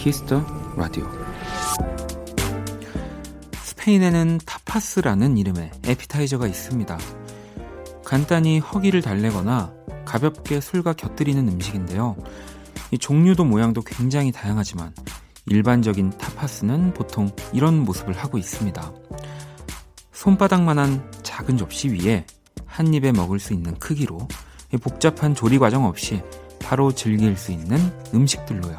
Kiss the Radio 스페인에는 타파스라는 이름의 에피타이저가 있습니다. 간단히 허기를 달래거나 가볍게 술과 곁들이는 음식인데요. 이 종류도 모양도 굉장히 다양하지만 일반적인 타파스는 보통 이런 모습을 하고 있습니다. 손바닥만한 작은 접시 위에 한 입에 먹을 수 있는 크기로 복잡한 조리 과정 없이 바로 즐길 수 있는 음식들로요.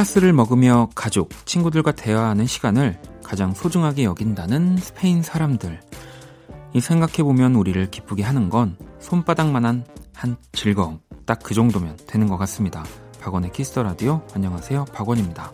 파스를 먹으며 가족, 친구들과 대화하는 시간을 가장 소중하게 여긴다는 스페인 사람들. 이 생각해보면 우리를 기쁘게 하는 건 손바닥만한 한 즐거움. 딱 그 정도면 되는 것 같습니다. 박원의 키스터 라디오. 안녕하세요. 박원입니다.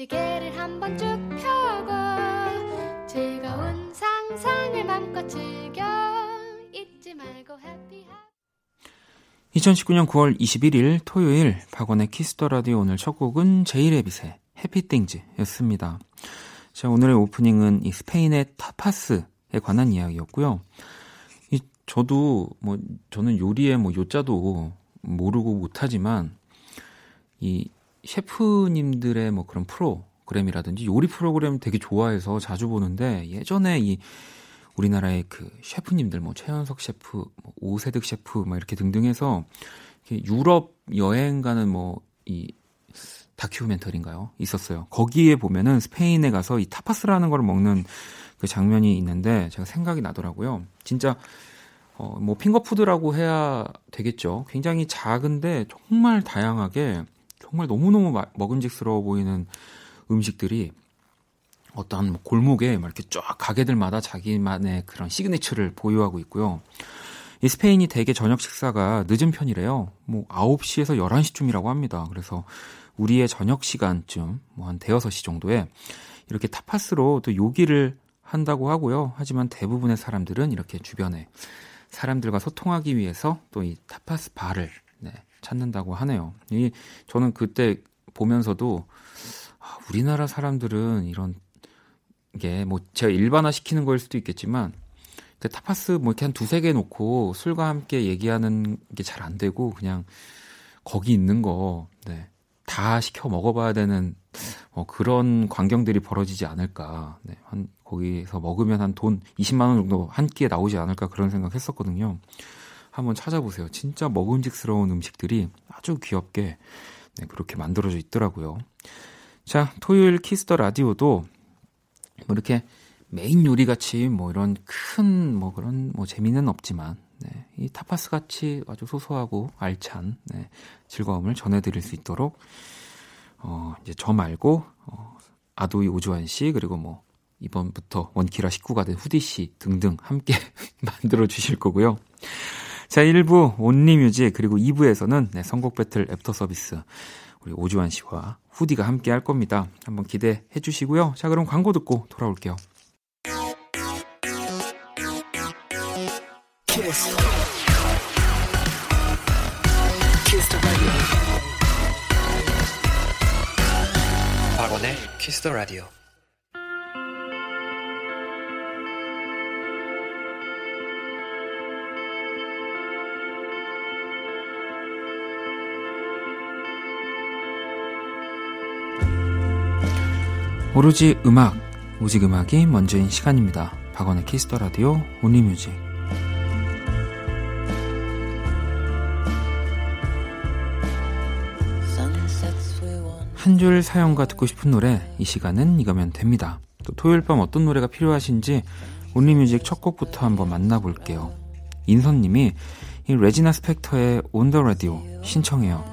기지개를 한 번 쭉 펴고 즐거운 상상을 맘껏 즐겨 잊지 말고 happy 2019년 9월 21일 토요일 박원의 Kiss the Radio 오늘 첫 곡은 제이레빗의 Happy Things였습니다. 자, 오늘의 오프닝은 이 스페인의 타파스에 관한 이야기였고요. 이 저도 뭐 저는 요리에 뭐 요자도 모르고 못하지만 이 셰프님들의 뭐 그런 프로그램이라든지 요리 프로그램 되게 좋아해서 자주 보는데 예전에 이 우리나라의 그 셰프님들 뭐 최현석 셰프, 뭐 오세득 셰프 막 이렇게 등등 해서 유럽 여행 가는 뭐 이 다큐멘터리인가요? 있었어요. 거기에 보면은 스페인에 가서 이 타파스라는 걸 먹는 그 장면이 있는데 제가 생각이 나더라고요. 진짜 어 뭐 핑거푸드라고 해야 되겠죠. 굉장히 작은데 정말 다양하게 정말 너무너무 먹음직스러워 보이는 음식들이 어떠한 뭐 골목에 이렇게 쫙 가게들마다 자기만의 그런 시그니처를 보유하고 있고요. 이 스페인이 대개 저녁 식사가 늦은 편이래요. 뭐 9시에서 11시쯤이라고 합니다. 그래서 우리의 저녁 시간쯤 뭐 한 대여섯 시 정도에 이렇게 타파스로 또 요기를 한다고 하고요. 하지만 대부분의 사람들은 이렇게 주변에 사람들과 소통하기 위해서 또 이 타파스 바를 네, 찾는다고 하네요. 이 저는 그때 보면서도 아, 우리나라 사람들은 이런 게 뭐 제가 일반화 시키는 거일 수도 있겠지만 타파스 뭐 이렇게 한 두세 개 놓고 술과 함께 얘기하는 게 잘 안 되고 그냥 거기 있는 거 네. 다 시켜 먹어봐야 되는 어, 그런 광경들이 벌어지지 않을까. 네, 한 거기서 먹으면 한 돈 20만 원 정도 한 끼에 나오지 않을까 그런 생각 했었거든요. 한번 찾아보세요. 진짜 먹음직스러운 음식들이 아주 귀엽게 네, 그렇게 만들어져 있더라고요. 자, 토요일 Kiss the Radio도 뭐 이렇게 메인 요리 같이 뭐 이런 큰 뭐 그런 뭐 재미는 없지만 네, 이 타파스 같이 아주 소소하고 알찬 네, 즐거움을 전해드릴 수 있도록 어, 이제 저 말고 어, 아도이 오주환 씨 그리고 뭐 이번부터 원키라 식구가 된 후디 씨 등등 함께 만들어 주실 거고요. 자, 1부 Only Music 그리고 2부에서는 네, 선곡 배틀 애프터 서비스 우리 오주환 씨와 후디가 함께 할 겁니다. 한번 기대해 주시고요. 자, 그럼 광고 듣고 돌아올게요. 키스. 키스 박원의 키스 더 라디오. 오로지 음악, 오직 음악이 먼저인 시간입니다. 박원의 Kiss the Radio Only Music. 한 줄 사연과 듣고 싶은 노래 이 시간은 이거면 됩니다. 또 토요일 밤 어떤 노래가 필요하신지 Only Music 첫 곡부터 한번 만나볼게요. 인선님이 이 레지나 스펙터의 On the Radio 신청해요.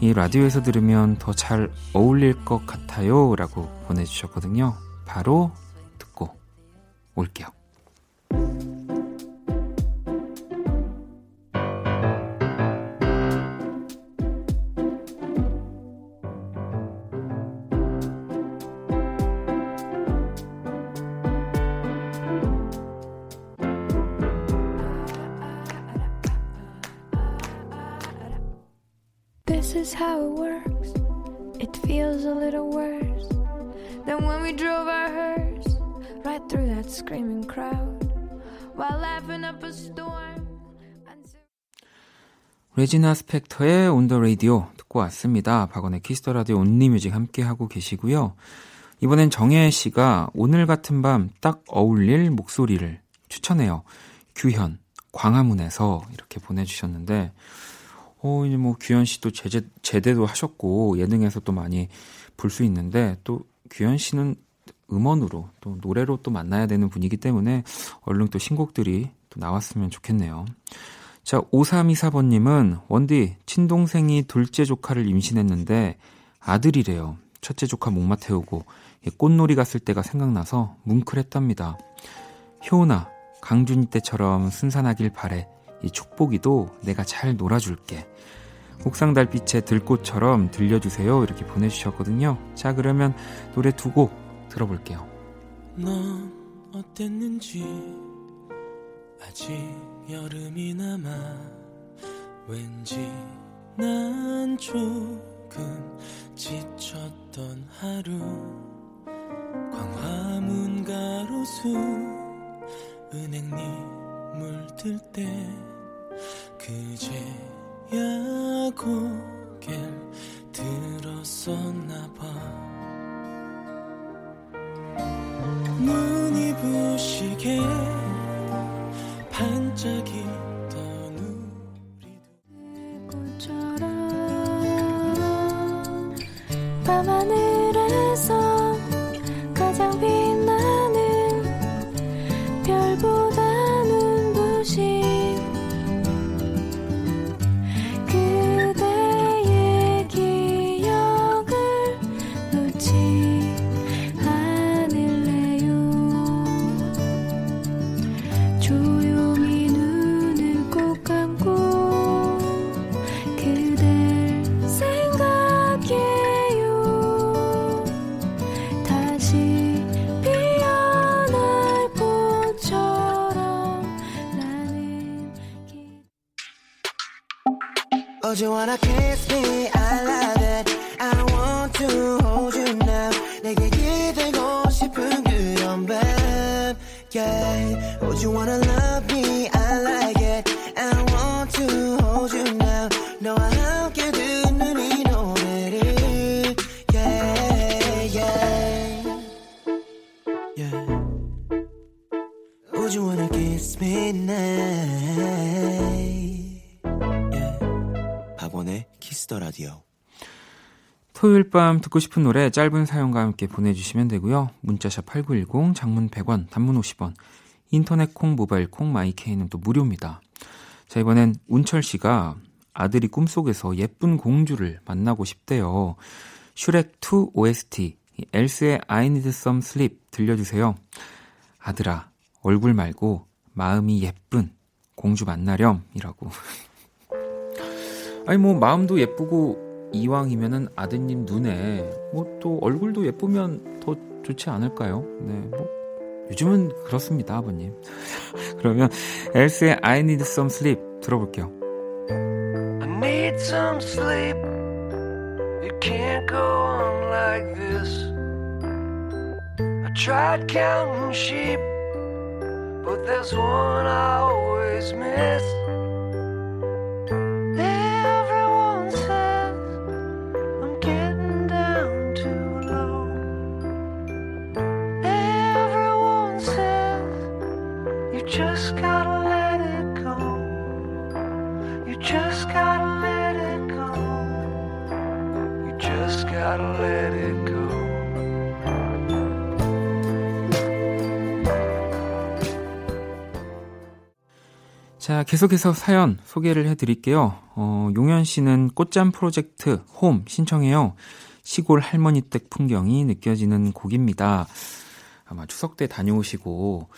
이 라디오에서 들으면 더 잘 어울릴 것 같아요. 라고 보내주셨거든요. 바로 듣고 올게요. 레지나 스펙터의 On the Radio 듣고 왔습니다. 박원의 Kiss the Radio Only Music 함께 하고 계시고요. 이번엔 정혜 씨가 오늘 같은 밤 딱 어울릴 목소리를 추천해요. 규현 광화문에서 이렇게 보내 주셨는데 어 이제 뭐 규현 씨도 제재 제대도 하셨고 예능에서 또 많이 볼 수 있는데 또 규현 씨는 음원으로 또 노래로 또 만나야 되는 분이기 때문에 얼른 또 신곡들이 또 나왔으면 좋겠네요. 자, 5324번님은 원디, 친동생이 둘째 조카를 임신했는데 아들이래요. 첫째 조카 목마 태우고 이 꽃놀이 갔을 때가 생각나서 뭉클했답니다. 효은아, 강준이 때처럼 순산하길 바래. 이 축복이도 내가 잘 놀아줄게. 옥상 달빛의 들꽃처럼 들려주세요. 이렇게 보내주셨거든요. 자, 그러면 노래 두 곡 들어볼게요. 넌 어땠는지 아직 여름이 남아 왠지 난 조금 지쳤던 하루. 광화문 가로수 은행잎 물들 때 그제야 고개를 들었었나 봐. 눈이 부시게 밤하늘에서 밤 듣고 싶은 노래 짧은 사연과 함께 보내주시면 되고요. 문자샵 8910, 장문 100원, 단문 50원, 인터넷 콩, 모바일 콩, 마이케이는 또 무료입니다. 자, 이번엔 운철 씨가 아들이 꿈속에서 예쁜 공주를 만나고 싶대요. 슈렉2 OST, 엘스의 I Need Some Sleep 들려주세요. 아들아, 얼굴 말고 마음이 예쁜 공주 만나렴 이라고. 아니 뭐 마음도 예쁘고 이왕이면은 아드님 눈에 뭐 또 얼굴도 예쁘면 더 좋지 않을까요? 네, 뭐 요즘은 그렇습니다, 아버님. 그러면 엘스의 I Need Some Sleep 들어볼게요. I need some sleep. It can't go on like this. I tried counting sheep, but there's one I always miss. 자, 계속해서 사연 소개를 해드릴게요. 어, 용현 씨는 꽃잠 프로젝트 홈 신청해요. 시골 할머니 댁 풍경이 느껴지는 곡입니다. 아마 추석 때 다녀오시고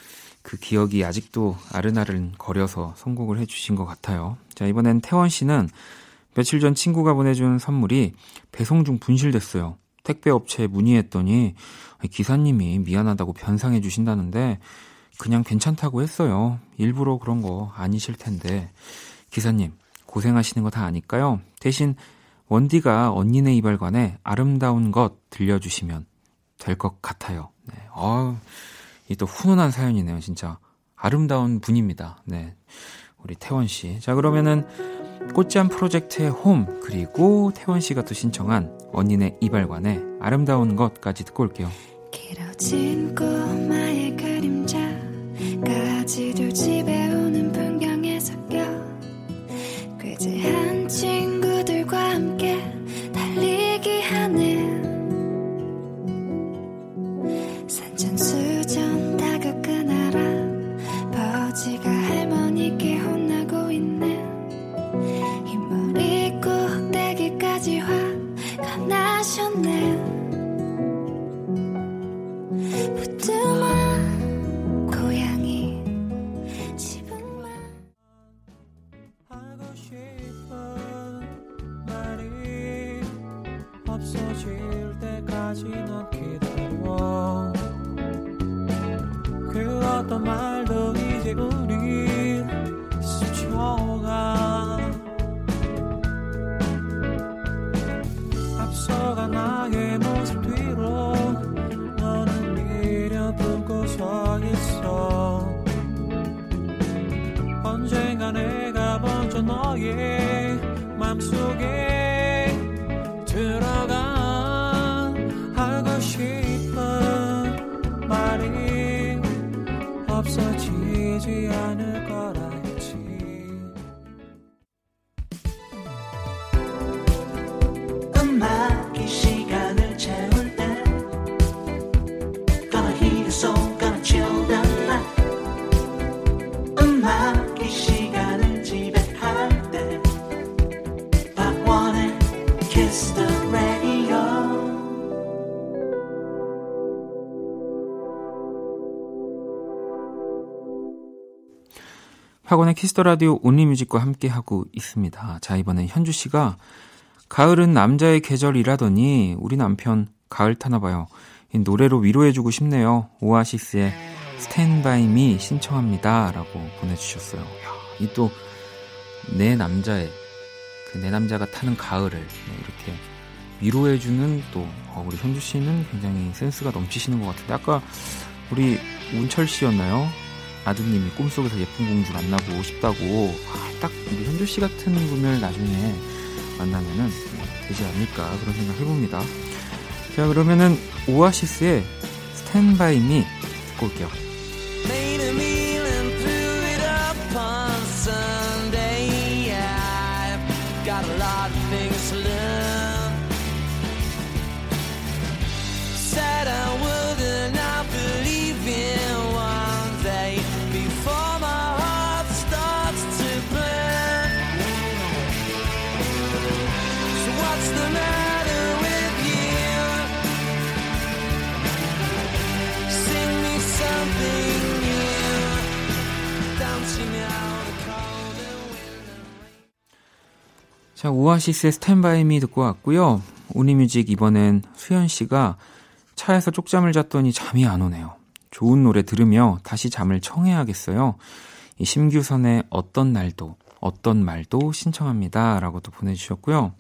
그 기억이 아직도 아른아른 거려서 선곡을 해주신 것 같아요. 자, 이번엔 태원 씨는 며칠 전 친구가 보내준 선물이 배송 중 분실됐어요. 택배 업체에 문의했더니 기사님이 미안하다고 변상해 주신다는데 그냥 괜찮다고 했어요. 일부러 그런 거 아니실 텐데. 기사님, 고생하시는 거 다 아니까요. 대신 원디가 언니네 이발관에 아름다운 것 들려주시면 될 것 같아요. 네. 아, 이또 훈훈한 사연이네요, 진짜. 아름다운 분입니다. 네. 우리 태원 씨. 자, 그러면은 꽃잠 프로젝트의 홈, 그리고 태원 씨가 또 신청한 언니네 이발관에 아름다운 것까지 듣고 올게요. 길어진 꼬마의 그림자까지도 집에 오 박원의 Kiss the Radio Only Music과 함께 하고 있습니다. 자, 이번엔 현주 씨가 가을은 남자의 계절이라더니 우리 남편 가을 타나 봐요. 이 노래로 위로해주고 싶네요. 오아시스의 Stand by Me 신청합니다. 라고 보내주셨어요. 이 또 내 남자의 그 내 남자가 타는 가을을 네, 이렇게 위로해주는 또 어, 우리 현주 씨는 굉장히 센스가 넘치시는 것 같은데 아까 우리 운철 씨였나요? 아드님이 꿈속에서 예쁜 공주 만나고 싶다고 아, 딱 우리 현주 씨 같은 분을 나중에 만나면은 되지 않을까 그런 생각 해봅니다. 자 그러면은 오아시스의 Stand by Me 듣고 올게요. 자 오아시스의 Stand by Me 듣고 왔고요. Only Music 이번엔 수현 씨가 차에서 쪽잠을 잤더니 잠이 안 오네요. 좋은 노래 들으며 다시 잠을 청해야겠어요. 이 심규선의 어떤 날도 어떤 말도 신청합니다. 라고 또 보내주셨고요.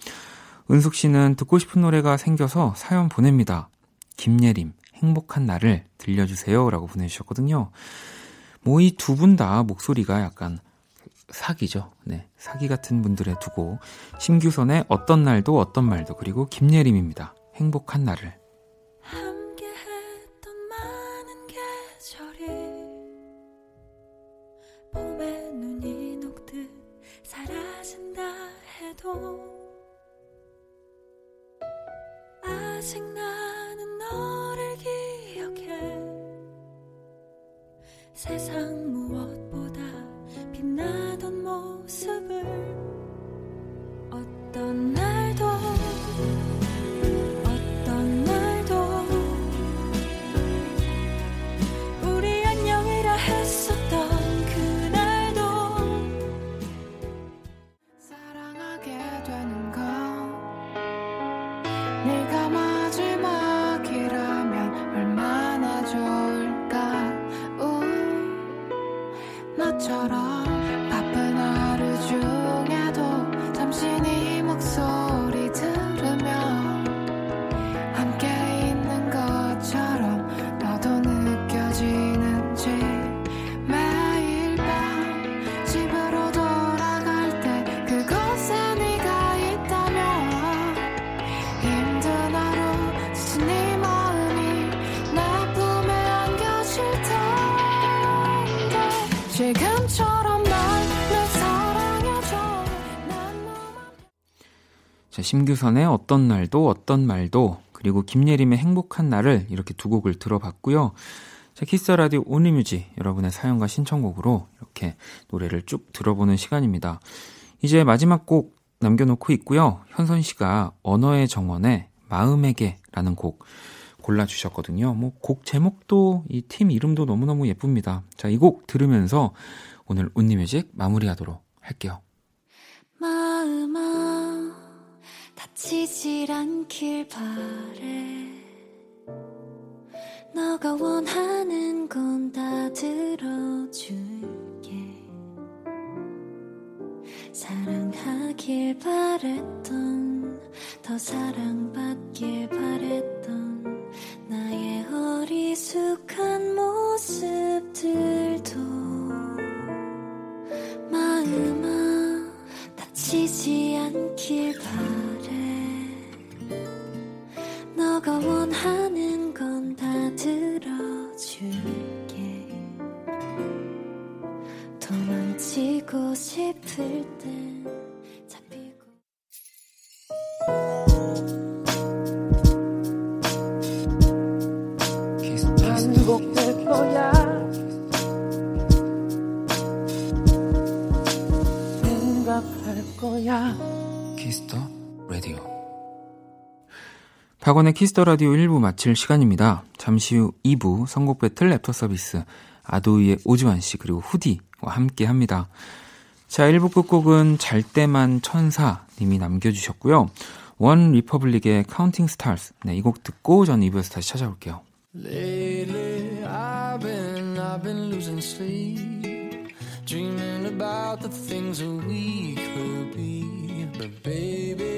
은숙 씨는 듣고 싶은 노래가 생겨서 사연 보냅니다. 김예림, 행복한 날을 들려주세요. 라고 보내주셨거든요. 뭐 이 두 분 다 목소리가 약간 사기죠. 네. 사기 같은 분들의 두고 심규선의 어떤 날도 어떤 말도 그리고 김예림입니다. 행복한 날을 함께 심규선의 어떤 날도 어떤 말도 그리고 김예림의 행복한 날을 이렇게 두 곡을 들어봤고요. 자, Kiss the Radio Only Music 여러분의 사연과 신청곡으로 이렇게 노래를 쭉 들어보는 시간입니다. 이제 마지막 곡 남겨놓고 있고요. 현선 씨가 언어의 정원의 마음에게라는 곡 골라주셨거든요. 뭐 곡 제목도 이 팀 이름도 너무너무 예쁩니다. 자, 이 곡 들으면서 오늘 Only Music 마무리하도록 할게요. 마음아 다치질 않길 바래. 너가 원하는 건 다 들어줄게. 사랑하길 바랬던 더 사랑받길 바랬던 나의 어리숙한 모습들도 마음아 다치지 않길 바래 너가 원하는 건 다 들어줄게. 도망치고 싶을 땐 잡히고. 반복될 거야. 생각할 거야 박원의 Kiss the Radio 1부 마칠 시간입니다. 잠시 후 2부 선곡 배틀 애프터 서비스 아도이의 오주환 씨 그리고 후디와 함께 합니다. 자, 1부 끝곡은 잘 때만 천사 님이 남겨 주셨고요. 원 리퍼블릭의 Counting Stars 네, 이 곡 듣고 전 2부에서 다시 찾아올게요. Lately, I've been, I've been losing sleep, dreaming about the things that we could be. But baby,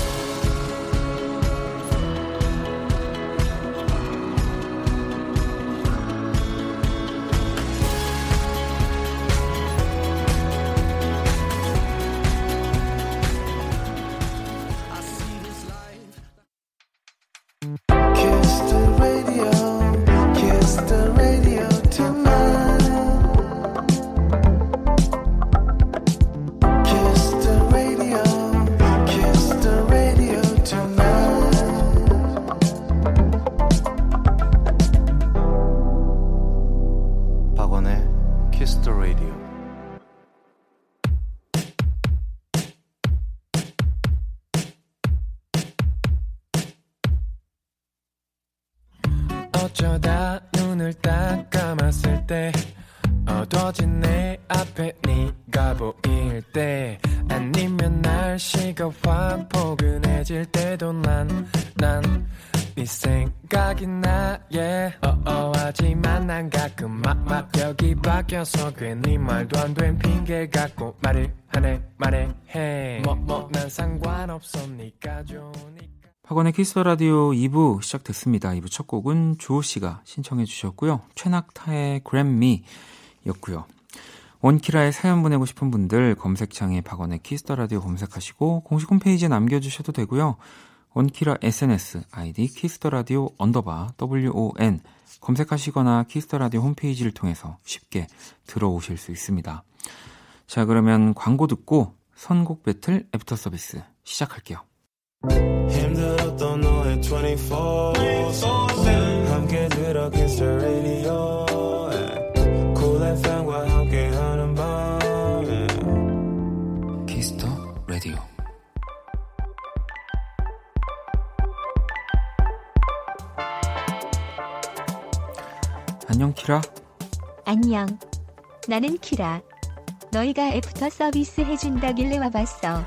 어쩌다 눈을 딱 감았을 때 어두워진 내 앞에 네가 보일 때 아니면 날씨가 확 포근해질 때도 난 난 네 생각이 나 yeah. 어어 하지만 난 가끔 막막력이 바뀌어서 괜히 말도 안 된 핑계 갖고 말을 하네 말해 해뭐뭐 난 상관없어 네가 좋으니까 박원의 키스 라디오 2부 시작됐습니다. 2부 첫 곡은 주호 씨가 신청해 주셨고요. 최낙타의 Grab Me였고요. 원키라에 사연 보내고 싶은 분들 검색창에 박원의 키스 라디오 검색하시고 공식 홈페이지에 남겨주셔도 되고요. 원키라 SNS 아이디 키스 라디오 언더바 WON 검색하시거나 키스 라디오 홈페이지를 통해서 쉽게 들어오실 수 있습니다. 자 그러면 광고 듣고 선곡 배틀 애프터 서비스 시작할게요. 힘들었던 너의 24 함께 들어 kiss the radio Cool FM과 함께하는 밤 Kiss the Radio 안녕 키라 안녕. 나는 키라. 너희가 애프터 서비스 해준다길래 와봤어.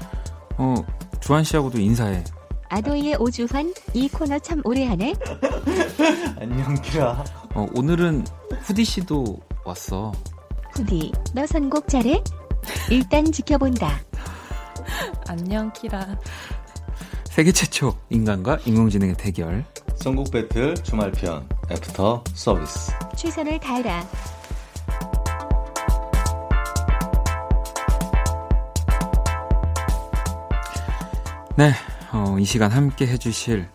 어 주환 씨하고도 인사해 아도이의 오주환, 이 코너 참 오래 하네. 안녕 키라 어 오늘은 후디 씨도 왔어 후디, 너 선곡 잘해? 일단 지켜본다. 안녕 키라 세계 최초 인간과 인공지능의 대결 선곡 배틀 주말편 애프터 서비스 최선을 다해라. 네, 어, 이 시간 함께 해주실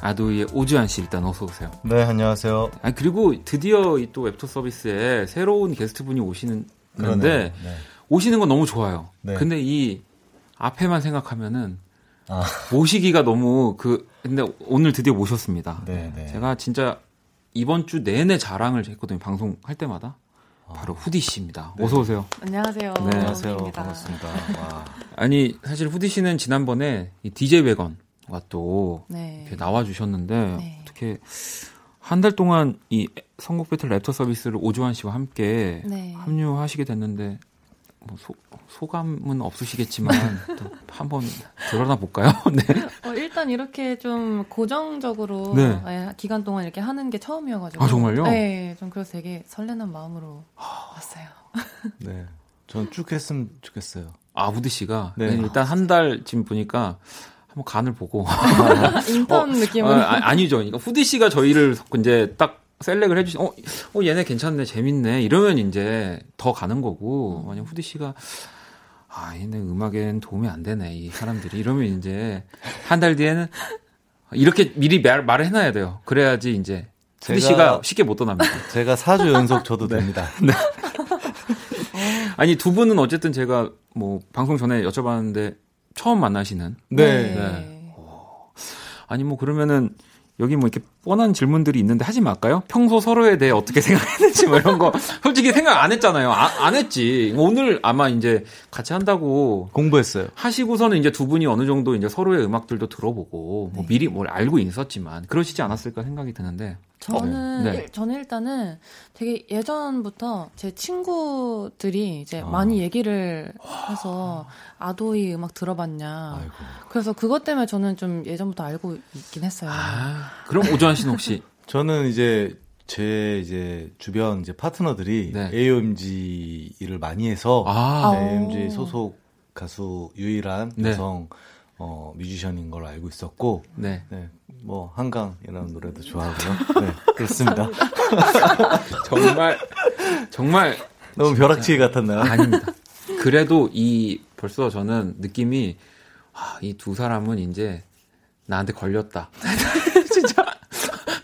아도이의 오주환 씨 일단 어서 오세요. 네, 안녕하세요. 아 그리고 드디어 이또 웹툰 서비스에 새로운 게스트 분이 오시는데 그러네요. 네. 오시는 건 너무 좋아요. 네. 근데 이 앞에만 생각하면은 아. 모시기가 너무 그 근데 오늘 드디어 모셨습니다. 네, 네. 제가 진짜 이번 주 내내 자랑을 했거든요. 방송 할 때마다. 바로 후디 씨입니다. 네. 어서 오세요. 안녕하세요. 네. 안녕하세요. 후디입니다. 반갑습니다. 와. 아니 사실 후디 씨는 지난번에 이 DJ 외건과 또 네. 이렇게 나와 주셨는데 네. 어떻게 한 달 동안 이 선곡 배틀 랩터 서비스를 오주환 씨와 함께 네. 합류하시게 됐는데 뭐 소, 소감은 없으시겠지만 또 한번 드러나 볼까요? 네. 어, 일단 이렇게 좀 고정적으로 네. 예, 기간 동안 이렇게 하는 게 처음이어가지고. 아, 정말요? 네, 좀 그래서 되게 설레는 마음으로 왔어요. 네. 전 쭉 했으면 좋겠어요. 아 후디 씨가 네. 일단 한 달 지금 보니까 한번 간을 보고 인턴 느낌으로. 아, 니죠 그러니까 후디 씨가 저희를 이제 딱 셀렉을 해주신, 어, 어, 얘네 괜찮네, 재밌네. 이러면 이제 더 가는 거고, 만약 후디 씨가, 아, 얘네 음악엔 도움이 안 되네, 이 사람들이. 이러면 이제, 한 달 뒤에는, 이렇게 미리 말, 말을 해놔야 돼요. 그래야지 이제, 제가- 씨가 쉽게 못 떠납니다. 제가 4주 연속 줘도 됩니다. 아니, 두 분은 어쨌든 제가 뭐, 방송 전에 여쭤봤는데, 처음 만나시는. 네. 네. 아니, 뭐, 그러면은, 여기 뭐 이렇게 뻔한 질문들이 있는데 하지 말까요? 평소 서로에 대해 어떻게 생각했는지 뭐 이런 거 솔직히 생각 안 했잖아요. 아, 안 했지. 오늘 아마 이제 같이 한다고 공부했어요. 하시고서는 이제 두 분이 어느 정도 이제 서로의 음악들도 들어보고 뭐 네. 미리 뭘 알고 있었지만 그러시지 않았을까 생각이 드는데. 저는 네. 일- 저는 일단은 되게 예전부터 제 친구들이 이제 아. 많이 얘기를 해서 아도이 음악 들어봤냐. 아이고. 그래서 그것 때문에 저는 좀 예전부터 알고 있긴 했어요. 아, 그럼 오주환 씨는 혹시 저는 이제 제 이제 주변 이제 파트너들이 네. AOMG 일을 많이 해서 아, 아. AOMG 소속 가수 유일한 네. 여성 어, 뮤지션인 걸로 알고 있었고 네. 네, 뭐 한강이라는 노래도 좋아하고요. 네, 그렇습니다. 정말 정말 너무 벼락치기 같았나요? 아닙니다. 그래도 이 벌써 저는 느낌이 아, 이 두 사람은 이제 나한테 걸렸다. 진짜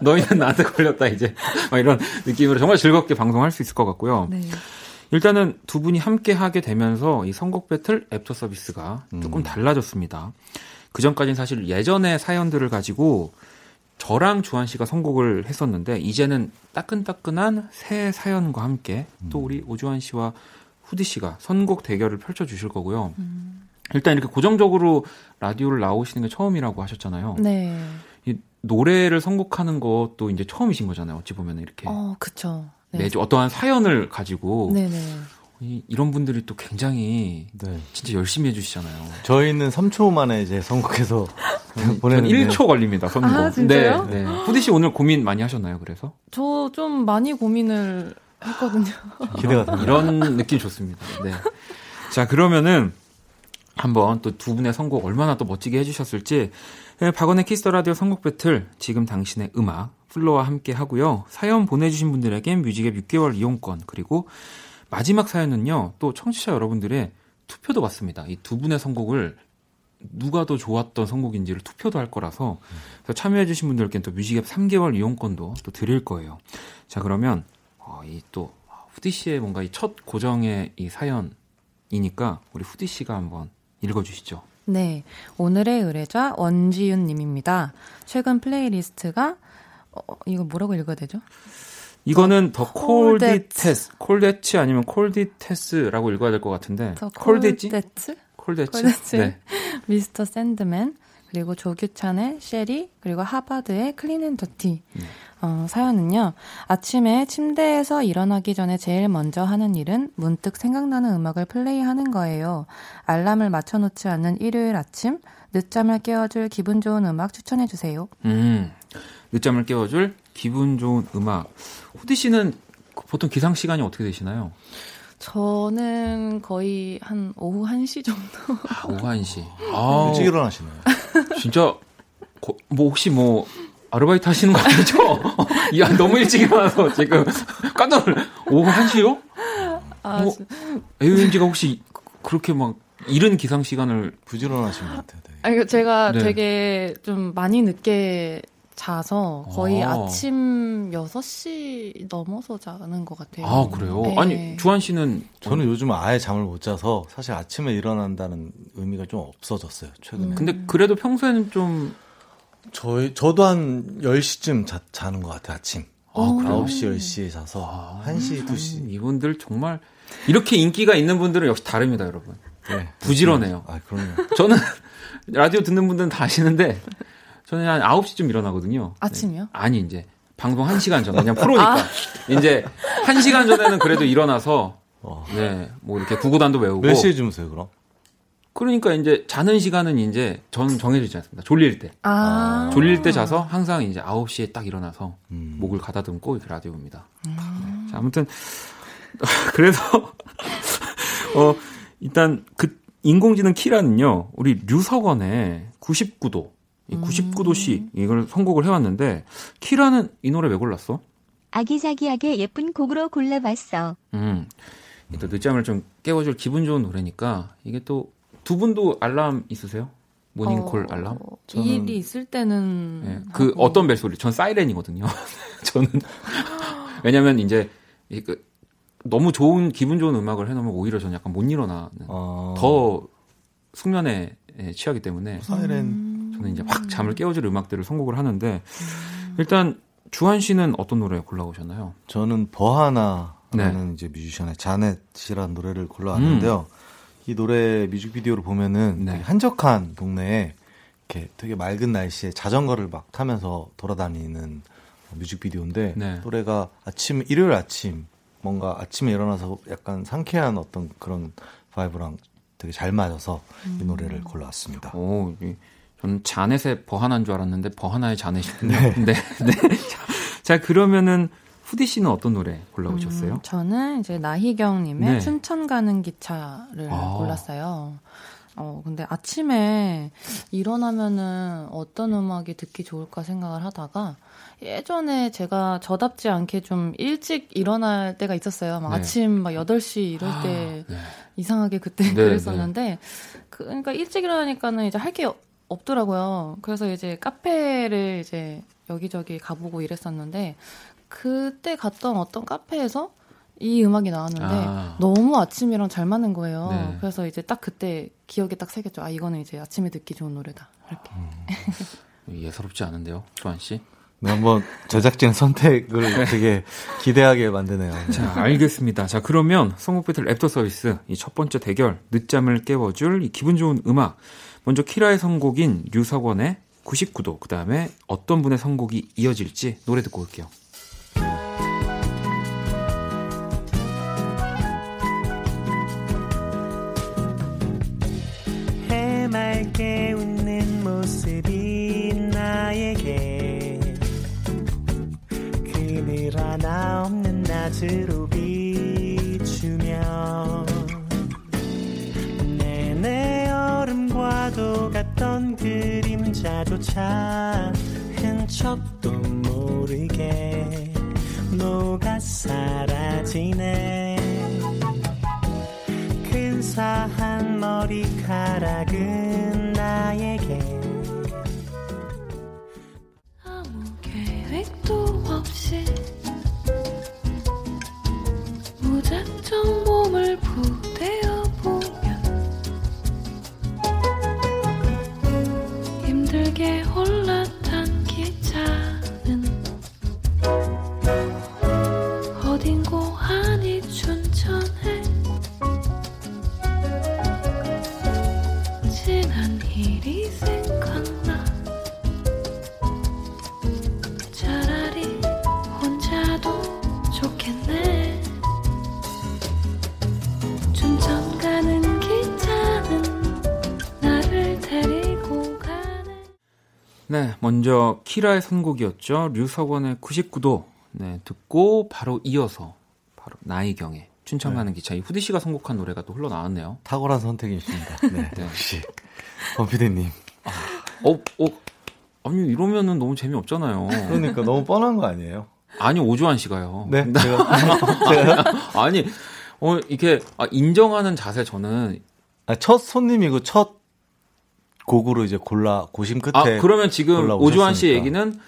너희는 나한테 걸렸다 이제 막 이런 느낌으로 정말 즐겁게 방송할 수 있을 것 같고요. 네. 일단은 두 분이 함께 하게 되면서 이 선곡 배틀 애프터 서비스가 조금 음. 달라졌습니다. 그 전까지는 사실 예전의 사연들을 가지고 저랑 주한 씨가 선곡을 했었는데 이제는 따끈따끈한 새 사연과 함께 또 우리 오주환 씨와 후디 씨가 선곡 대결을 펼쳐 주실 거고요. 일단 이렇게 고정적으로 라디오를 나오시는 게 처음이라고 하셨잖아요. 네. 이 노래를 선곡하는 것도 이제 처음이신 거잖아요. 어찌 보면 이렇게 어, 그쵸. 네. 매주 어떠한 사연을 가지고 네네. 이, 이런 분들이 또 굉장히 네. 진짜 열심히 해주시잖아요. 저희는 3초 만에 이제 선곡해서 전 보내는데 1초 걸립니다, 선곡. 아, 진짜요? 네, 네. 후디 씨 오늘 고민 많이 하셨나요, 그래서? 저 좀 많이 고민을 했거든요. 기대가 됩니다. 이런 느낌 좋습니다. 네. 자, 그러면은 한번 또 두 분의 선곡 얼마나 또 멋지게 해주셨을지 네, 박원의 Kiss the Radio 선곡 배틀 지금 당신의 음악 플로와 함께 하고요. 사연 보내주신 분들에겐 뮤직앱 6개월 이용권 그리고 마지막 사연은요 또 청취자 여러분들의 투표도 받습니다. 이 두 분의 선곡을 누가 더 좋았던 선곡인지를 투표도 할 거라서 참여해주신 분들께는 또 뮤직앱 3개월 이용권도 또 드릴 거예요. 자 그러면 어, 이또 후디 씨의 뭔가 이 첫 고정의 이 사연이니까 우리 후디 씨가 한번 읽어주시죠. 네. 오늘의 의뢰자 원지윤 님입니다. 최근 플레이리스트가 어, 이거 뭐라고 읽어야 되죠? 이거는 더. 콜디테스, 콜데츠 아니면 콜디테스라고 읽어야 될 것 같은데 더? 콜데츠? 콜데츠? 콜데츠. 네. Mr. Sandman 그리고 조규찬의 쉐리 그리고 하바드의 Clean and Dirty 네. 어, 사연은요 아침에 침대에서 일어나기 전에 제일 먼저 하는 일은 문득 생각나는 음악을 플레이하는 거예요 알람을 맞춰놓지 않는 일요일 아침 늦잠을 깨워줄 기분 좋은 음악 추천해주세요 음, 늦잠을 깨워줄 기분 좋은 음악. 후디 씨는 보통 기상 시간이 어떻게 되시나요? 저는 거의 한 오후 1시 정도 아, 오후 1시. 아, 일찍 일어나시네요. 진짜 거- 뭐 혹시 뭐 아르바이트 하시는 거 아니죠? 야, 너무 일찍 일어나서 지금 깜짝 놀라. 오후 1시요? 아, 뭐, AOMG가 혹시 그렇게 막 이른 기상 시간을 부지런하신 것 같아요. 되게. 아니, 제가 네. 되게 좀 많이 늦게 자서 거의 아. 아침 6시 넘어서 자는 것 같아요. 아 그래요? 네. 아니 주한 씨는 저는 요즘 아예 잠을 못 자서 사실 아침에 일어난다는 의미가 좀 없어졌어요. 최근에. 근데 그래도 평소에는 좀 저희 저도 한 10시쯤 자, 자는 것 같아요. 아침. 아, 그래요? 9시, 10시에 자서 1시, 2시. 이분들 정말 이렇게 인기가 있는 분들은 역시 다릅니다, 여러분. 네. 부지런해요. 아, 그럼요. 저는 라디오 듣는 분들은 다 아시는데 저는 한 9시쯤 일어나거든요. 아침이요? 네. 아니 이제 방송 1시간 전 그냥 프로니까 이제 1시간 전에는 그래도 일어나서 어. 네, 뭐 이렇게 구구단도 외우고 몇 시에 주무세요, 그럼? 그러니까 이제 자는 시간은 이제 저는 정해지지 않습니다. 졸릴 때. 아. 졸릴 때 자서 항상 이제 9시에 딱 일어나서 음. 목을 가다듬고 이렇게 라디오입니다. 네. 자, 아무튼 그래서 어 일단 그 인공지능 키라는요. 우리 류석원의 99도 이 99도씨 이걸 선곡을 해 왔는데 키라는 이 노래 왜 골랐어? 아기자기하게 예쁜 곡으로 골라봤어. 음, 또 늦잠을 좀 깨워줄 기분 좋은 노래니까 이게 또 두 분도 알람 있으세요? 모닝콜 어, 알람? 저는- 일이 있을 때는 네, 그 하고. 어떤 벨소리? 전 사이렌이거든요. 저는 왜냐면 이제 이그 너무 좋은 기분 좋은 음악을 해놓으면 오히려 저는 약간 못 일어나는 어, 더 숙면에 예, 취하기 때문에 사이렌. 저는 이제 확 잠을 깨워줄 음악들을 선곡을 하는데 일단 주한 씨는 어떤 노래 골라오셨나요? 저는 버하나라는 네. 이제 뮤지션의 자넷이라는 노래를 골라왔는데요. 이 노래 뮤직비디오를 보면은 음. 네. 한적한 동네에 이렇게 되게 맑은 날씨에 자전거를 막 타면서 돌아다니는 뮤직비디오인데 네. 노래가 아침 일요일 아침 뭔가 아침에 일어나서 약간 상쾌한 어떤 그런 vibe랑 되게 잘 맞아서 음. 이 노래를 골라왔습니다. 오, 이- 저는 자넷의 버하나인 줄 알았는데 버하나의 자넷이군요. 네. 네. 자, 그러면은 후디 씨는 어떤 노래 골라오셨어요? 음, 저는 이제 나희경님의 네. 춘천 가는 기차를 아. 골랐어요. 어, 근데 아침에 일어나면은 어떤 음악이 듣기 좋을까 생각을 하다가 예전에 제가 저답지 않게 좀 일찍 일어날 때가 있었어요. 막 네. 아침 막 8시 이럴 때 네. 이상하게 그때 네, 그랬었는데 그, 그러니까 일찍 일어나니까는 이제 할 게 없더라고요. 그래서 이제 카페를 이제 여기저기 가보고 이랬었는데 그때 갔던 어떤 카페에서 이 음악이 나왔는데 아. 너무 아침이랑 잘 맞는 거예요. 네. 그래서 이제 딱 그때 기억에 딱 새겼죠. 아 이거는 이제 아침에 듣기 좋은 노래다. 이렇게. 예사롭지 않은데요, 주한 씨? 네, 한번 제작진 선택을 되게 기대하게 만드네요. 자, 알겠습니다. 자, 그러면 성국 배틀 랩터 서비스 이 첫 번째 대결 늦잠을 깨워줄 이 기분 좋은 음악. 먼저 키라의 선곡인 류석원의 99도. 그 다음에 어떤 분의 선곡이 이어질지 노래 듣고 올게요. 낮으로 비추며 내내 얼음과도 같던 그림자조차 흔적도 모르게 녹아 사라지네. 근사한 머리카락은 나에게 키라의 선곡이었죠. 류석원의 99도. 네, 듣고 바로 이어서 바로 나이경의 춘천 가는 기차. 이 후디 씨가 선곡한 노래가 또 흘러나왔네요. 탁월한 선택이십니다. 네, 네. 역시 범피디님. 어, 어, 아니 이러면은 너무 재미없잖아요. 그러니까 너무 뻔한 거 아니에요? 아니 오주환 씨가요. 네, 제가, 제가 아니 어 이렇게 아, 인정하는 자세 저는 아, 첫 손님이고 첫 곡으로 이제 골라 고심 끝에 아 그러면 지금. 오주환 씨 얘기는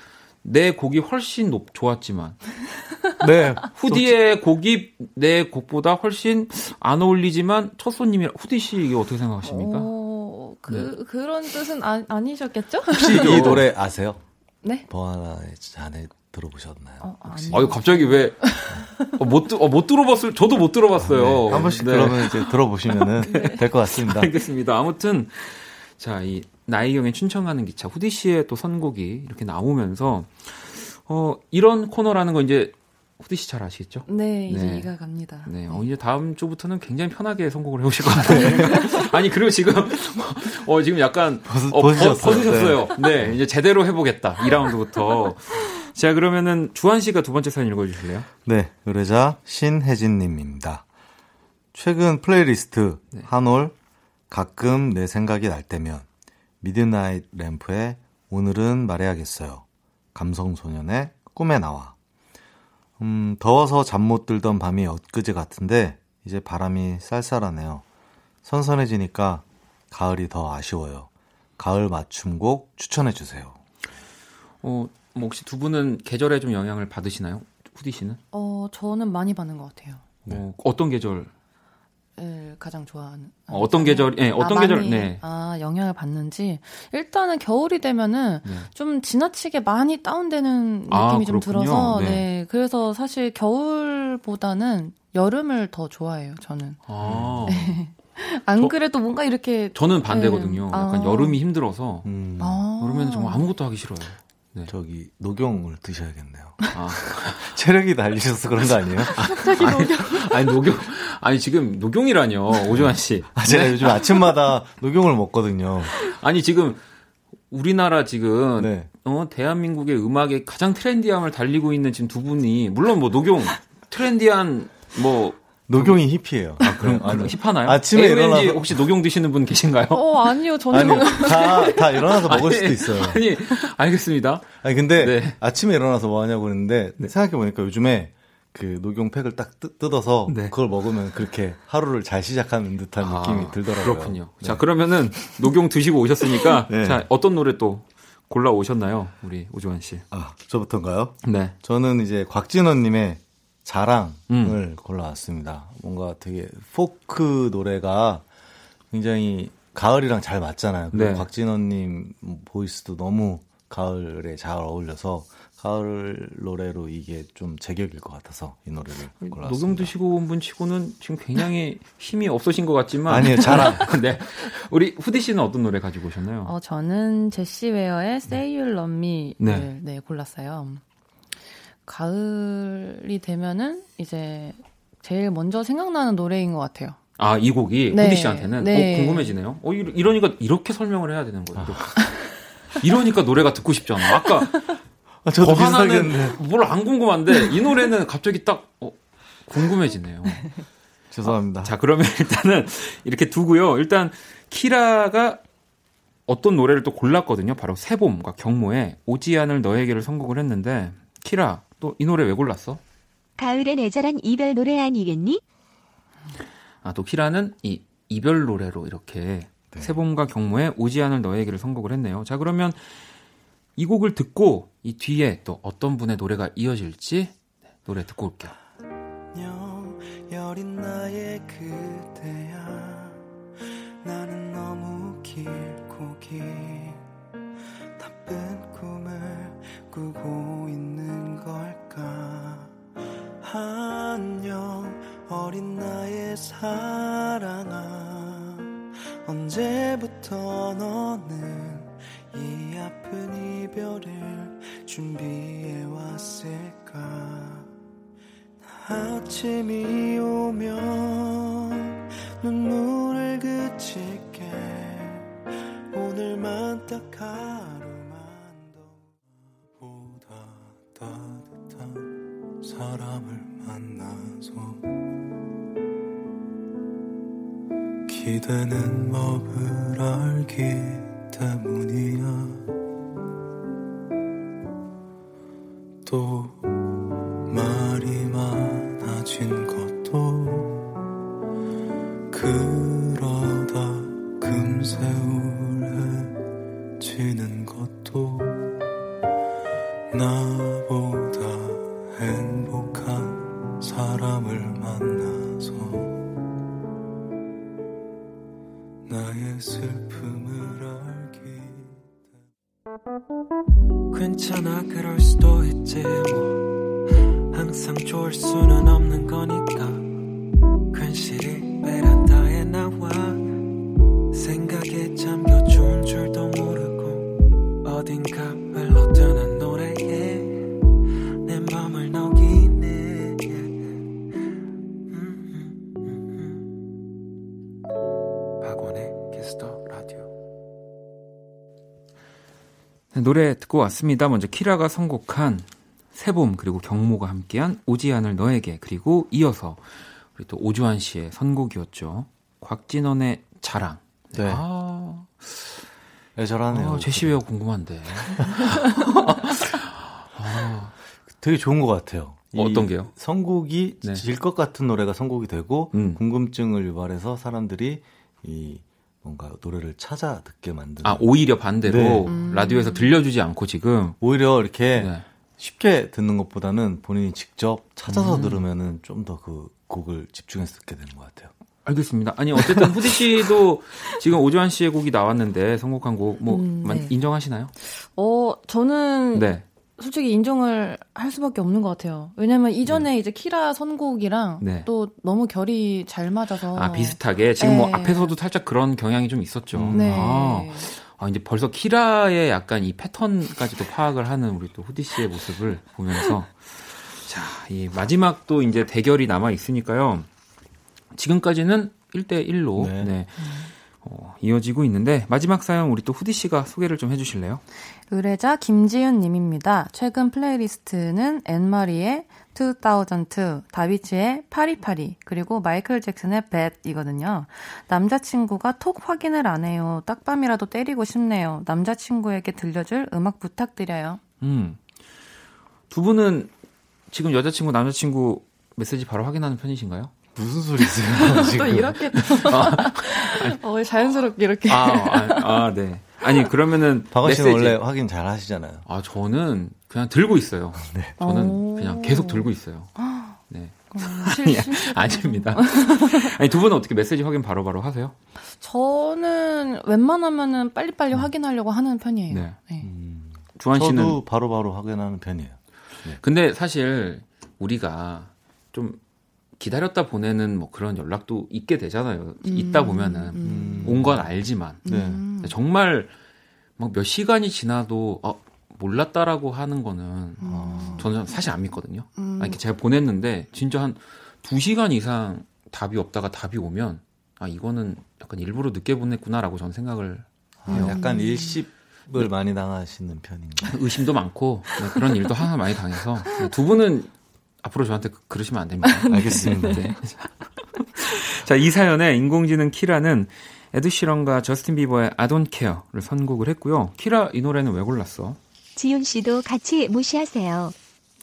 내 곡이 훨씬 높, 좋았지만 네 후디의 곡이 내 곡보다 훨씬 안 어울리지만 첫 손님이 후디 씨 이게 어떻게 생각하십니까? 어, 그, 네. 그런 뜻은 아, 아니셨겠죠? 혹시 이 노래 아세요? 네? 버하나의 잔에 들어보셨나요? 어. 아유 갑자기 왜 못 어, 못 들어봤을 저도 못 들어봤어요. 네, 한 번씩 네. 그러면 이제 들어보시면은 될것 같습니다. 알겠습니다. 아무튼 자 이 나이경의 춘천 가는 기차 후디 씨의 또 선곡이 이렇게 나오면서 어 이런 코너라는 거 이제 후디 씨 잘 아시겠죠? 네, 이제 네. 이가 갑니다. 네, 어, 이제 다음 주부터는 굉장히 편하게 선곡을 해오실 것 같아요. 아니, 그리고 지금, 어, 지금 약간, 벗- 어, 벗으셨어요. 벗- 벗으셨어요. 네. 이제 제대로 해보겠다. 2라운드부터. 자, 그러면은 주한 씨가 두 번째 사연 읽어주실래요? 네, 의뢰자 신혜진님입니다. 최근 플레이리스트 네. 한올 가끔 내 생각이 날 때면 미드나잇 램프의 오늘은 말해야겠어요. 감성소년의 꿈에 나와. 음, 더워서 잠 못 들던 밤이 엊그제 같은데 이제 바람이 쌀쌀하네요. 선선해지니까 가을이 더 아쉬워요. 가을 맞춤곡 추천해 주세요. 어, 뭐 혹시 두 분은 계절에 좀 영향을 받으시나요? 후디 씨는? 어, 저는 많이 받는 것 같아요. 어, 어떤 계절? 을 가장 좋아하는. 어, 어떤 계절, 예, 어떤 아, 계절, 많이, 네. 아, 영향을 받는지. 일단은 겨울이 되면은 네. 좀 지나치게 많이 다운되는 느낌이 아, 좀. 들어서, 네. 네. 그래서 사실 겨울보다는 여름을 더 좋아해요, 저는. 아, 안 저- 그래도 뭔가 이렇게. 저는 반대거든요. 네. 약간 아. 여름이 힘들어서. 음, 아. 여름에는 정말 아무것도 하기 싫어요. 네. 저기 녹용을 드셔야겠네요. 아. 체력이 딸리셔서 그런 거 아니에요? 아니 녹용 아니 지금 녹용이라뇨 오주환 씨. 아, 제가 요즘 아침마다 녹용을 먹거든요. 아니 지금 우리나라 지금 네. 어 대한민국의 음악의 가장 트렌디함을 달리고 있는 지금 두 분이 물론 뭐 녹용 트렌디한 뭐 녹용이 힙이에요. 아, 그런 그런 힙하나요? 아침에 일어나서 혹시 녹용 드시는 분 계신가요? 어, 아니요, 저는. 아니 다, 다 일어나서 먹을 아니, 수도 있어요. 아니 알겠습니다. 아니 근데 네. 아침에 일어나서 뭐 하냐고 그랬는데 생각해 보니까 요즘에 그 녹용 팩을 딱 뜯, 뜯어서 네. 그걸 먹으면 그렇게 하루를 잘 시작하는 듯한 아, 느낌이 들더라고요. 그렇군요. 네. 자 그러면은 녹용 드시고 오셨으니까 네. 자 어떤 노래 또 골라 오셨나요, 우리 오주환 씨? 아, 저부터인가요? 네. 저는 이제 곽진원님의 자랑을 음. 골라왔습니다. 뭔가 되게 포크 노래가 굉장히 가을이랑 잘 맞잖아요. 네. 곽진원님 보이스도 너무 가을에 잘 어울려서 가을 노래로 이게 좀 제격일 것 같아서 이 노래를 골랐습니다. 녹용 드시고 온 분 치고는 지금 굉장히 힘이 없으신 것 같지만 아니에요, 자랑. 네. 우리 후디 씨는 어떤 노래 가지고 오셨나요? 어, 저는 제시 웨어의 Say You Love Me를 네. 네. 골랐어요. 가을이 되면은 이제 제일 먼저 생각나는 노래인 것 같아요. 아, 이 곡이 네. 후디 씨한테는 네. 어, 궁금해지네요. 어, 이러- 이러니까 이렇게 설명을 해야 되는 거예요. 이러니까 노래가 듣고 싶잖아. 아까 아, 저도 더 하나는 비슷하겠네. 뭘안 궁금한데 이 노래는 갑자기 딱 어, 궁금해지네요. 죄송합니다. 자, 그러면 일단은 이렇게 두고요. 일단 키라가 어떤 노래를 또 골랐거든요. 바로 새봄과 경모의 오지 않을 너에게를 선곡을 했는데 키라 또 이 노래 왜 골랐어? 가을에 내절한 이별 노래 아니겠니? 아, 또 키라는 이 이별 노래로 이렇게 새봄과 경모의 오지 않을 너에게를 선곡을 했네요. 자, 그러면 이 곡을 듣고 이 뒤에 또 어떤 분의 노래가 이어질지 네, 노래 듣고 올게요. 여린 나의 그대야 나는 너무 길고 긴 나쁜 꿈을 꾸고 있는 걸까 안녕 어린 나의 사랑아 언제부터 너는 이 아픈 이별을 준비해 왔을까? 아침이 오면 눈물을 그칠게. 오늘만 딱 하루만 더 보다 따뜻한 사람을 만나서 기대는 법을 알기 때문이야. 또 말이 많아진 것도 그러다 금세 우울해지는 왔습니다. 먼저 키라가 선곡한 새봄 그리고 경모가 함께한 오지 않을 너에게 그리고 이어서 우리 또 오주환 씨의 선곡이었죠. 곽진원의 자랑. 네. 아, 애절하네요. 아, 제시 왜요 궁금한데. 되게 좋은 것 같아요. 이 어떤 게요? 선곡이 네. 질것 같은 노래가 선곡이 되고 음. 궁금증을 유발해서 사람들이 이 뭔가 노래를 찾아 듣게 만드는. 아 오히려 반대로 네. 음. 라디오에서 들려주지 않고 지금. 오히려 이렇게 네. 쉽게 듣는 것보다는 본인이 직접 찾아서 음. 들으면은 좀 더 그 곡을 집중해서 듣게 되는 것 같아요. 알겠습니다. 아니 어쨌든 후디 씨도 지금 오주환 씨의 곡이 나왔는데 선곡한 곡뭐 음, 네. 인정하시나요? 어, 저는 네. 솔직히 인정을 할 수밖에 없는 것 같아요. 왜냐면 이전에 이제 키라 선곡이랑 네. 또 너무 결이 잘 맞아서. 아 비슷하게 지금 뭐 네. 앞에서도 살짝 그런 경향이 좀 있었죠. 음. 네. 아, 아, 이제 벌써 키라의 약간 이 패턴까지도 파악을 하는 우리 또 후디 씨의 모습을 보면서 자, 이 마지막 또 이제 대결이 남아 있으니까요. 지금까지는 1대 1로 네. 네. 어, 이어지고 있는데 마지막 사연 우리 또 후디 씨가 소개를 좀 해주실래요? 의뢰자 김지윤 님입니다. 최근 플레이리스트는 앤마리의 2002, 다비치의 8282, 그리고 마이클 잭슨의 Bad이거든요. 남자친구가 톡 확인을 안 해요. 딱밤이라도 때리고 싶네요. 남자친구에게 들려줄 음악 부탁드려요. 음. 두 분은 지금 여자친구 남자친구 메시지 바로 확인하는 편이신가요? 무슨 소리세요? 또 지금? 이렇게 또 어, 자연스럽게 이렇게 아, 아, 아, 네. 아니 그러면은 박원 씨는 메시지- 원래 확인 잘 하시잖아요. 아, 저는 그냥 들고 있어요. 저는 오. 그냥 계속 들고 있어요. 네. 음, 실- 실- 아닙니다. 아니, 두 분은 어떻게 메시지 확인 바로바로 하세요? 저는 웬만하면은 빨리빨리 확인하려고 하는 편이에요. 네. 네. 주한 씨는. 저도 바로 바로 확인하는 편이에요. 근데 사실 우리가 좀 기다렸다 보내는 뭐 그런 연락도 있게 되잖아요. 있다 보면은. 음. 온건 알지만. 네. 음. 정말 막 몇 시간이 지나도, 어, 몰랐다라고 하는 거는 음. 저는 사실 안 믿거든요. 음. 아니, 제가 보냈는데 진짜 한 2시간 이상 답이 없다가 답이 오면 아 이거는 약간 일부러 늦게 보냈구나라고 저는 생각을 아, 해요. 약간 일십 을 많이 당하시는 편인가요? 의심도 많고 네, 그런 일도 하나 많이 당해서 네, 두 분은 앞으로 저한테 그- 그러시면 안 됩니다. 알겠습니다. 네. 자, 이 사연에 인공지능 키라는 에드시런과 저스틴 비버의 I Don't Care를 선곡을 했고요. 키라 이 노래는 왜 골랐어? 지윤 씨도 같이 무시하세요.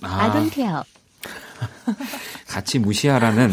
아, 아돈케어. 같이 무시하라는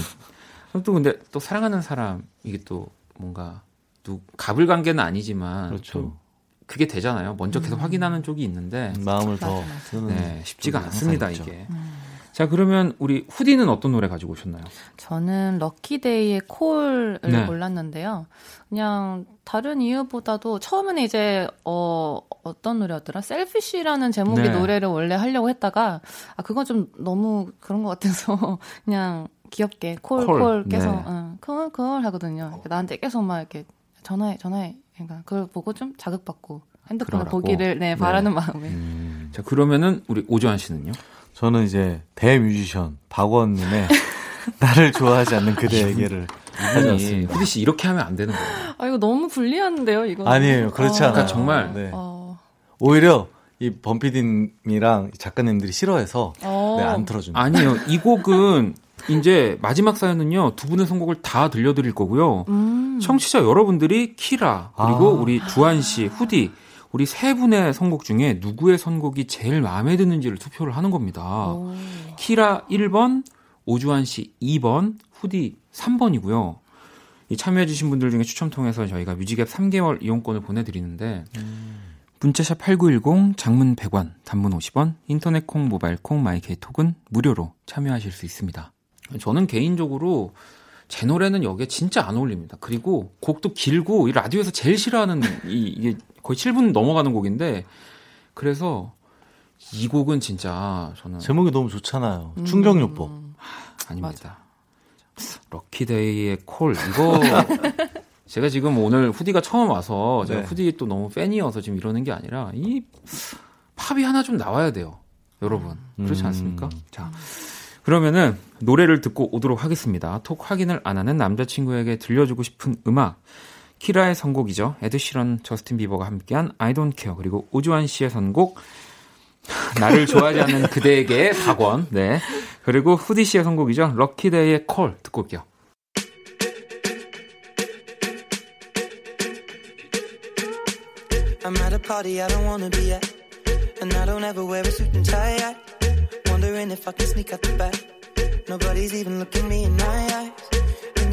또 근데 또 사랑하는 사람 이게 또 뭔가 또 갑을 관계는 아니지만 그렇죠. 좀 그게 되잖아요. 먼저 계속 확인하는 쪽이 있는데 마음을 더 맞아, 맞아. 쓰는 네, 쉽지가 않습니다. 이게. 음. 자 그러면 우리 후디는 어떤 노래 가지고 오셨나요? 저는 럭키데이의 콜을 네. 골랐는데요. 그냥 다른 이유보다도 처음에는 이제 어 어떤 노래였더라? 셀피쉬라는 제목의 네. 노래를 원래 하려고 했다가 아 그건 좀 너무 그런 것 같아서 그냥 귀엽게 콜 콜. 콜 계속 네. 응, 콜, 콜 하거든요. 나한테 계속 막 이렇게 전화해 전화해 그러니까 그걸 보고 좀 자극받고 핸드폰을 그러라고. 보기를 네, 바라는 마음에 음, 자 그러면은 우리 오조한 씨는요? 저는 이제 대뮤지션 박원님의 나를 좋아하지 않는 그대에게를 아니 가져왔습니다. 후디 씨 이렇게 하면 안 되는 거예요. 아 이거 너무 불리한데요 이거 아니에요, 그렇지 않아요. 그러니까 정말 네. 어, 오히려 이 범피디님이랑 작가님들이 싫어해서 어. 네, 안 틀어줍니다. 아니요 이 곡은 이제 마지막 사연은요 두 분의 선곡을 다 들려드릴 거고요. 음. 청취자 여러분들이 키라 그리고 아. 우리 주한 씨, 후디 우리 세 분의 선곡 중에 누구의 선곡이 제일 마음에 드는지를 투표를 하는 겁니다. 오. 키라 1번, 오주환 씨 2번, 후디 3번이고요. 이 참여해주신 분들 중에 추첨 통해서 저희가 뮤직앱 3개월 이용권을 보내드리는데 문자샵 8910, 장문 100원, 단문 50원, 인터넷 콩, 모바일 콩, 마이케이 톡은 무료로 참여하실 수 있습니다. 저는 개인적으로 제 노래는 여기에 진짜 안 어울립니다. 그리고 곡도 길고 이 라디오에서 제일 싫어하는 이, 이게 거의 7분 넘어가는 곡인데 그래서 이 곡은 진짜 저는 제목이 너무 좋잖아요. 충격요법. 아닙니다. 럭키데이의 콜 이거 제가 지금 오늘 후디가 처음 와서 제가 네. 후디 또 너무 팬이어서 지금 이러는 게 아니라 이 팝이 하나 좀 나와야 돼요. 여러분 그렇지 음. 않습니까? 자 그러면은 노래를 듣고 오도록 하겠습니다. 톡 확인을 안 하는 남자친구에게 들려주고 싶은 음악 키라의 선곡이죠. 에드시런, 저스틴 비버가 함께한 I Don't Care 그리고 오주환 씨의 선곡 나를 좋아하지 않는 그대에게 박원 네 그리고 후디 씨의 선곡이죠. 럭키데이의 콜 듣고 올게요.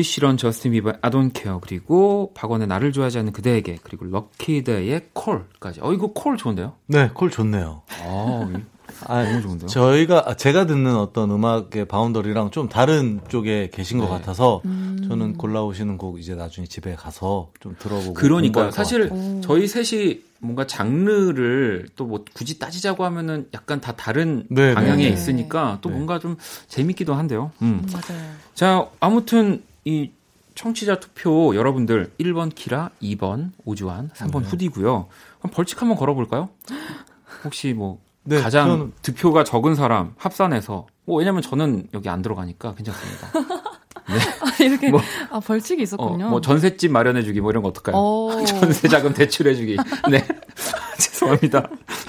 에드 시런, 저스틴 비버, I Don't Care 그리고 박원의 나를 좋아하지 않는 그대에게 그리고 럭키데이의 Call까지. 어 이거 Call 좋은데요? 네, Call 좋네요. 아, 이- 아, 너무 좋은데요? 저희가 아, 제가 듣는 어떤 음악의 boundary랑 좀 다른 쪽에 계신 것 네. 같아서 저는 골라오시는 곡 이제 나중에 집에 가서 좀 들어보고 그러니까 것 사실 같아요. 저희 셋이 뭔가 장르를 또 뭐 굳이 따지자고 하면은 약간 다 다른 네, 방향에 네. 있으니까 또 네. 뭔가 좀 재밌기도 한데요. 음. 맞아요. 자, 아무튼 이 청취자 투표 여러분들 1번 키라, 2번 오주환, 3번 네. 후디고요. 그럼 벌칙 한번 걸어볼까요? 혹시 뭐 네, 가장 저는- 득표가 적은 사람 합산해서 뭐 왜냐면 저는 여기 안 들어가니까 괜찮습니다. 아, 이렇게 뭐, 아 벌칙이 어, 있었군요. 뭐 전셋집 마련해주기 뭐 이런 거 어떨까요? 오. 전세 자금 대출해주기. 네. 죄송합니다.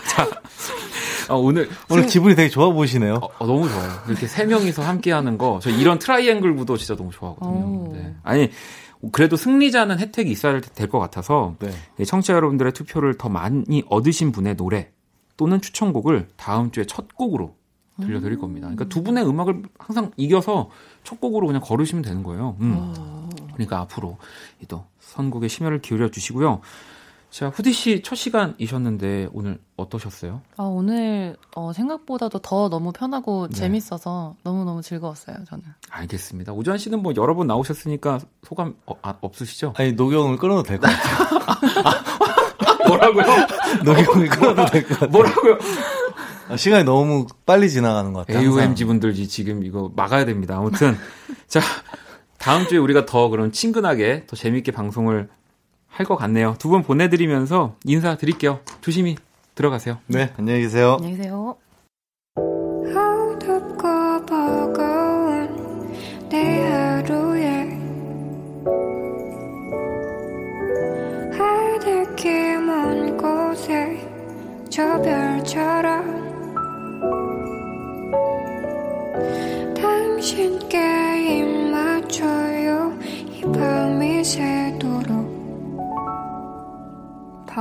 자, 어, 오늘 오늘 승- 기분이 되게 좋아 보이시네요. 어, 어, 너무 좋아요. 이렇게 세 명이서 함께 하는 거. 저 이런 트라이앵글 구도 진짜 너무 좋아하거든요. 오. 네. 아니, 그래도 승리자는 혜택이 있어야 될 것 같아서 네. 예, 청취자 여러분들의 투표를 더 많이 얻으신 분의 노래 또는 추천곡을 다음 주에 첫 곡으로 들려드릴 겁니다. 그러니까 두 분의 음악을 항상 이겨서 첫 곡으로 그냥 걸으시면 되는 거예요. 음. 그러니까 앞으로 이또 선곡에 심혈을 기울여 주시고요. 자, 후디 씨 첫 시간이셨는데 오늘 어떠셨어요? 아, 오늘 어, 생각보다도 더 너무 편하고 네. 재밌어서 너무너무 즐거웠어요, 저는. 알겠습니다. 오주환 씨는 뭐 여러 번 나오셨으니까 소감 어, 아, 없으시죠? 아니 녹용을 끊어도 될 것 같아요. 뭐라고요? 녹용을 끊어도 될 것 같아요. 뭐라고요? 아, 시간이 너무 빨리 지나가는 것 같아요. AOMG 분들 이- 지금 이거 막아야 됩니다. 아무튼 자 다음 주에 우리가 더 그런 친근하게 더 재밌게 방송을 할 것 같네요. 두 분 보내드리면서 인사드릴게요. 조심히 들어가세요. 네, 안녕히 계세요. 안녕히 계세요. 저 별처럼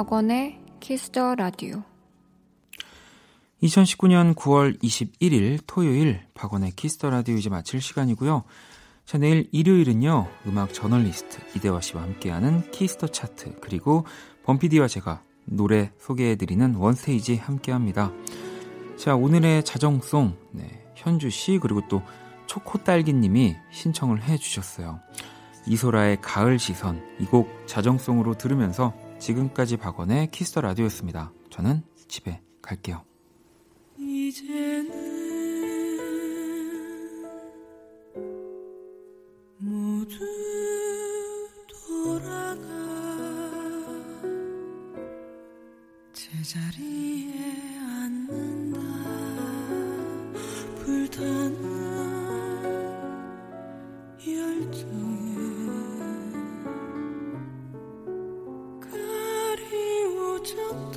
박원의 Kiss the Radio 2019년 9월 21일 토요일 박원의 Kiss the Radio 이제 마칠 시간이고요. 자, 내일 일요일은요. 음악 저널리스트 이대화 씨와 함께하는 Kiss the Chart 그리고 범피디와 제가 노래 소개해드리는 One Stage 함께합니다. 자, 오늘의 자정송 네, 현주 씨 그리고 또 초코딸기님이 신청을 해주셨어요. 이소라의 가을 시선 이 곡 자정송으로 들으면서 지금까지 박원의 Kiss the Radio였습니다. 저는 집에 갈게요. 모두 돌아가 제자리에 앉는다 불타는 그리워졌다